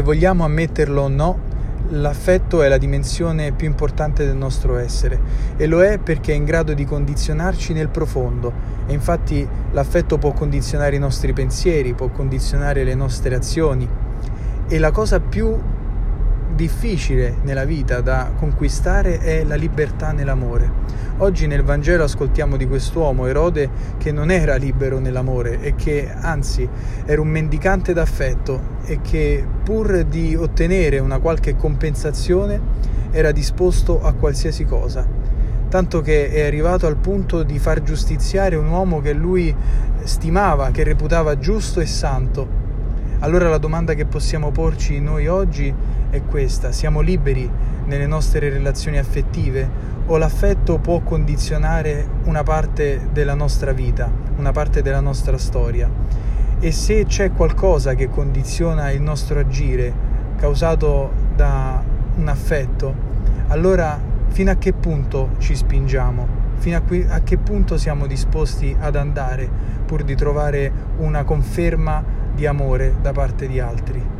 che vogliamo ammetterlo o no, l'affetto è la dimensione più importante del nostro essere e lo è perché è in grado di condizionarci nel profondo. E infatti l'affetto può condizionare i nostri pensieri, può condizionare le nostre azioni. E la cosa più difficile nella vita da conquistare è la libertà nell'amore. Oggi nel Vangelo ascoltiamo di quest'uomo, Erode, che non era libero nell'amore e che anzi era un mendicante d'affetto e che pur di ottenere una qualche compensazione era disposto a qualsiasi cosa. Tanto che è arrivato al punto di far giustiziare un uomo che lui stimava, che reputava giusto e santo. Allora la domanda che possiamo porci noi oggi è questa, siamo liberi nelle nostre relazioni affettive o l'affetto può condizionare una parte della nostra vita, una parte della nostra storia? E se c'è qualcosa che condiziona il nostro agire causato da un affetto, allora fino a che punto ci spingiamo? Fino a, qui, a che punto siamo disposti ad andare pur di trovare una conferma di amore da parte di altri?